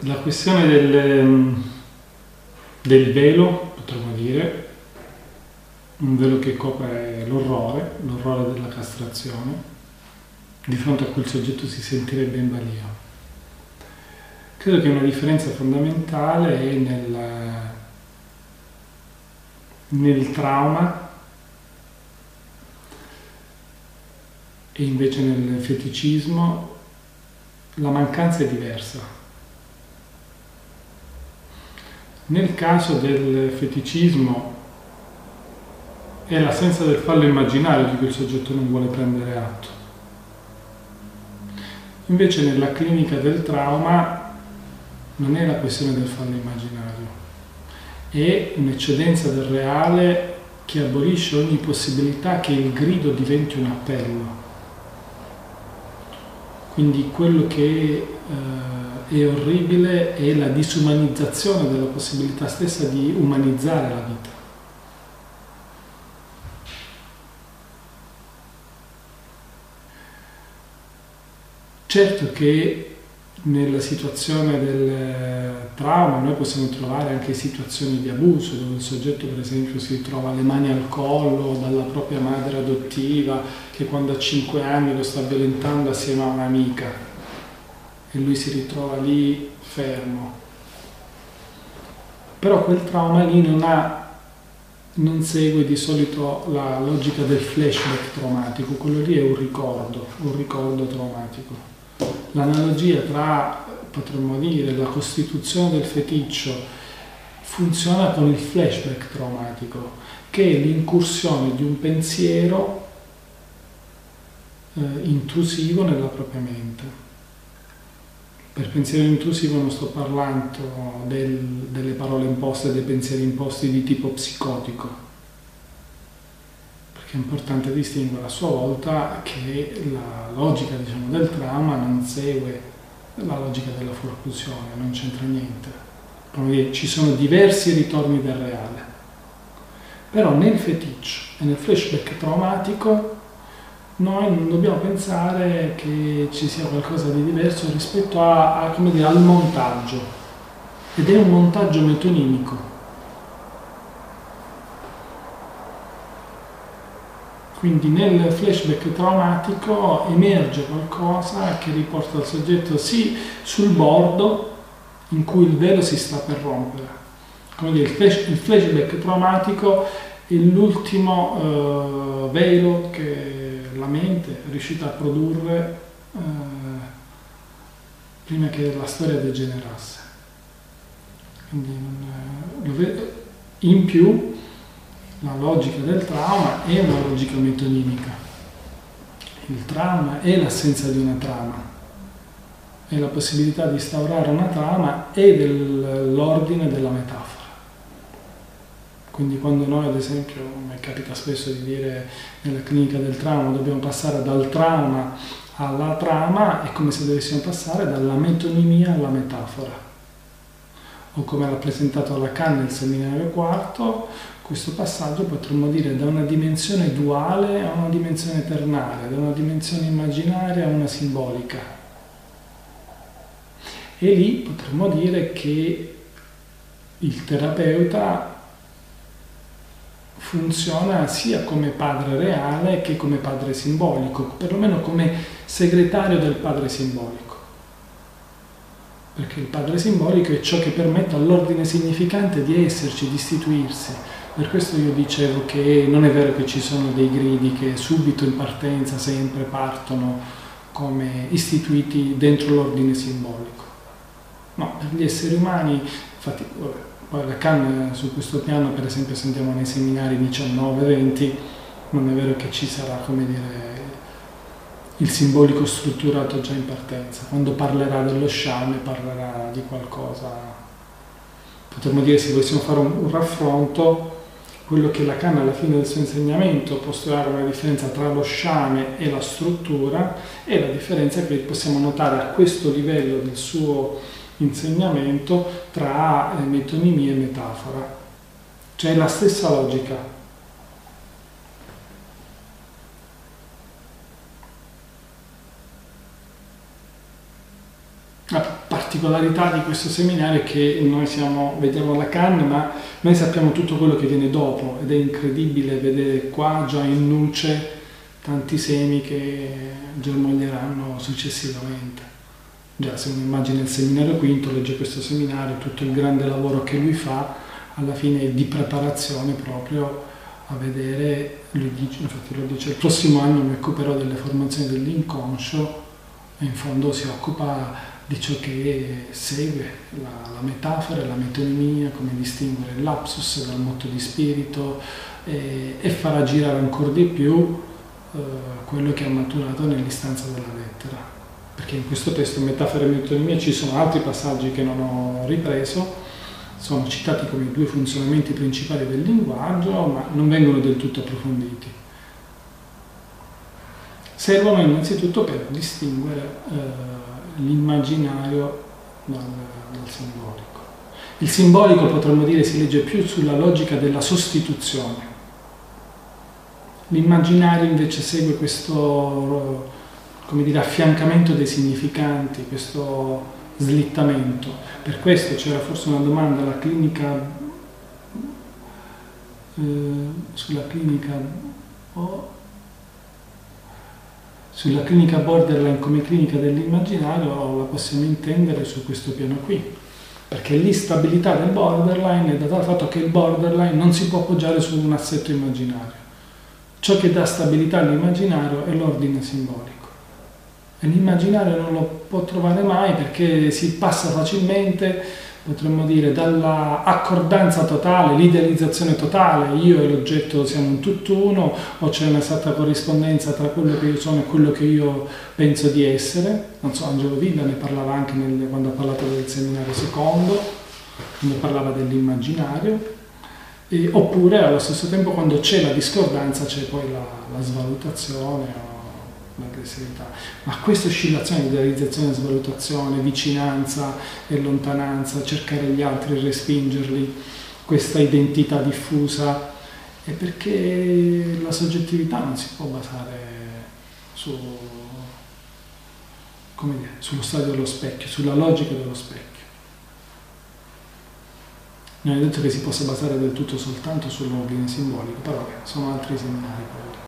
la questione del, del velo, potremmo dire, un velo che copre l'orrore, l'orrore della castrazione, di fronte a cui il soggetto si sentirebbe in balia. Credo che una differenza fondamentale è nel, nel trauma e invece nel feticismo la mancanza è diversa. Nel caso del feticismo è l'assenza del fallo immaginario di cui il soggetto non vuole prendere atto. Invece nella clinica del trauma non è la questione del fallo immaginario, è un'eccedenza del reale che abolisce ogni possibilità che il grido diventi un appello. Quindi quello che eh, è orribile è la disumanizzazione della possibilità stessa di umanizzare la vita. Certo che nella situazione del trauma noi possiamo trovare anche situazioni di abuso dove il soggetto per esempio si trova le mani al collo dalla propria madre adottiva che quando ha 5 anni lo sta violentando assieme a un'amica e lui si ritrova lì fermo. Però quel trauma lì non, ha, non segue di solito la logica del flashback traumatico, quello lì è un ricordo, un ricordo traumatico l'analogia tra, potremmo dire, la costituzione del feticcio funziona con il flashback traumatico, che è l'incursione di un pensiero eh, intrusivo nella propria mente. Per pensiero intrusivo non sto parlando del, delle parole imposte, dei pensieri imposti di tipo psicotico, è importante distinguere a sua volta che la logica diciamo, del trauma non segue la logica della forclusione, non c'entra niente. ci sono diversi ritorni del reale. Però nel feticcio e nel flashback traumatico noi non dobbiamo pensare che ci sia qualcosa di diverso rispetto a, a, dire, al montaggio. Ed è un montaggio metonimico Quindi nel flashback traumatico emerge qualcosa che riporta il soggetto sì sul bordo in cui il velo si sta per rompere. Come dire, il, flash, il flashback traumatico è l'ultimo uh, velo che la mente è riuscita a produrre uh, prima che la storia degenerasse. Quindi, uh, in più la logica del trauma è una logica metonimica. Il trauma è l'assenza di una trama, è la possibilità di instaurare una trama e dell'ordine della metafora. Quindi quando noi ad esempio, mi capita spesso di dire nella clinica del trauma, dobbiamo passare dal trauma alla trama, è come se dovessimo passare dalla metonimia alla metafora. O come l'ha presentato Lacan nel seminario quarto, questo passaggio potremmo dire da una dimensione duale a una dimensione eternale, da una dimensione immaginaria a una simbolica. E lì potremmo dire che il terapeuta funziona sia come padre reale che come padre simbolico, perlomeno come segretario del padre simbolico. Perché il padre simbolico è ciò che permette all'ordine significante di esserci, di istituirsi, per questo io dicevo che non è vero che ci sono dei gridi che subito in partenza sempre partono come istituiti dentro l'ordine simbolico. No, per gli esseri umani, infatti poi Lacan su questo piano per esempio sentiamo nei seminari 19-20, non è vero che ci sarà come dire il simbolico strutturato già in partenza, quando parlerà dello sciame parlerà di qualcosa, potremmo dire se volessimo fare un, un raffronto, quello che Lacan alla fine del suo insegnamento postulava una differenza tra lo sciame e la struttura e la differenza che possiamo notare a questo livello del suo insegnamento tra eh, metonimia e metafora. Cioè la stessa logica. La particolarità di questo seminario è che noi siamo, vediamo la canna, ma noi sappiamo tutto quello che viene dopo ed è incredibile vedere qua già in luce tanti semi che germoglieranno successivamente. Già se uno immagina il seminario quinto, legge questo seminario, tutto il grande lavoro che lui fa, alla fine è di preparazione proprio a vedere, lui dice, infatti lo dice, il prossimo anno mi occuperò delle formazioni dell'inconscio e in fondo si occupa di ciò che segue, la, la metafora, la metonimia, come distinguere il lapsus dal motto di spirito e, e farà girare ancora di più eh, quello che ha maturato nell'istanza della lettera. Perché in questo testo, metafora e metonimia, ci sono altri passaggi che non ho ripreso, sono citati come i due funzionamenti principali del linguaggio, ma non vengono del tutto approfonditi. Servono innanzitutto per distinguere eh, l'immaginario dal, dal simbolico. Il simbolico, potremmo dire, si legge più sulla logica della sostituzione. L'immaginario invece segue questo dire, affiancamento dei significanti, questo slittamento. Per questo c'era forse una domanda alla clinica, eh, sulla clinica oh, sulla clinica borderline come clinica dell'immaginario la possiamo intendere su questo piano qui, perché l'instabilità del borderline è data dal fatto che il borderline non si può appoggiare su un assetto immaginario. Ciò che dà stabilità all'immaginario è l'ordine simbolico. E l'immaginario non lo può trovare mai perché si passa facilmente, potremmo dire, dall'accordanza totale, l'idealizzazione totale, io e l'oggetto siamo un tutt'uno, o c'è un'esatta corrispondenza tra quello che io sono e quello che io penso di essere. Non so, Angelo Villa ne parlava anche nel, quando ha parlato del seminario secondo, quando parlava dell'immaginario. E, oppure allo stesso tempo quando c'è la discordanza c'è poi la, la svalutazione l'aggressività. Ma questa oscillazione di realizzazione svalutazione, vicinanza e lontananza, cercare gli altri e respingerli, questa identità diffusa, è perché la soggettività non si può basare su, dire, sullo stadio dello specchio, sulla logica dello specchio. Non è detto che si possa basare del tutto soltanto sull'ordine simbolico, però sono altri seminari.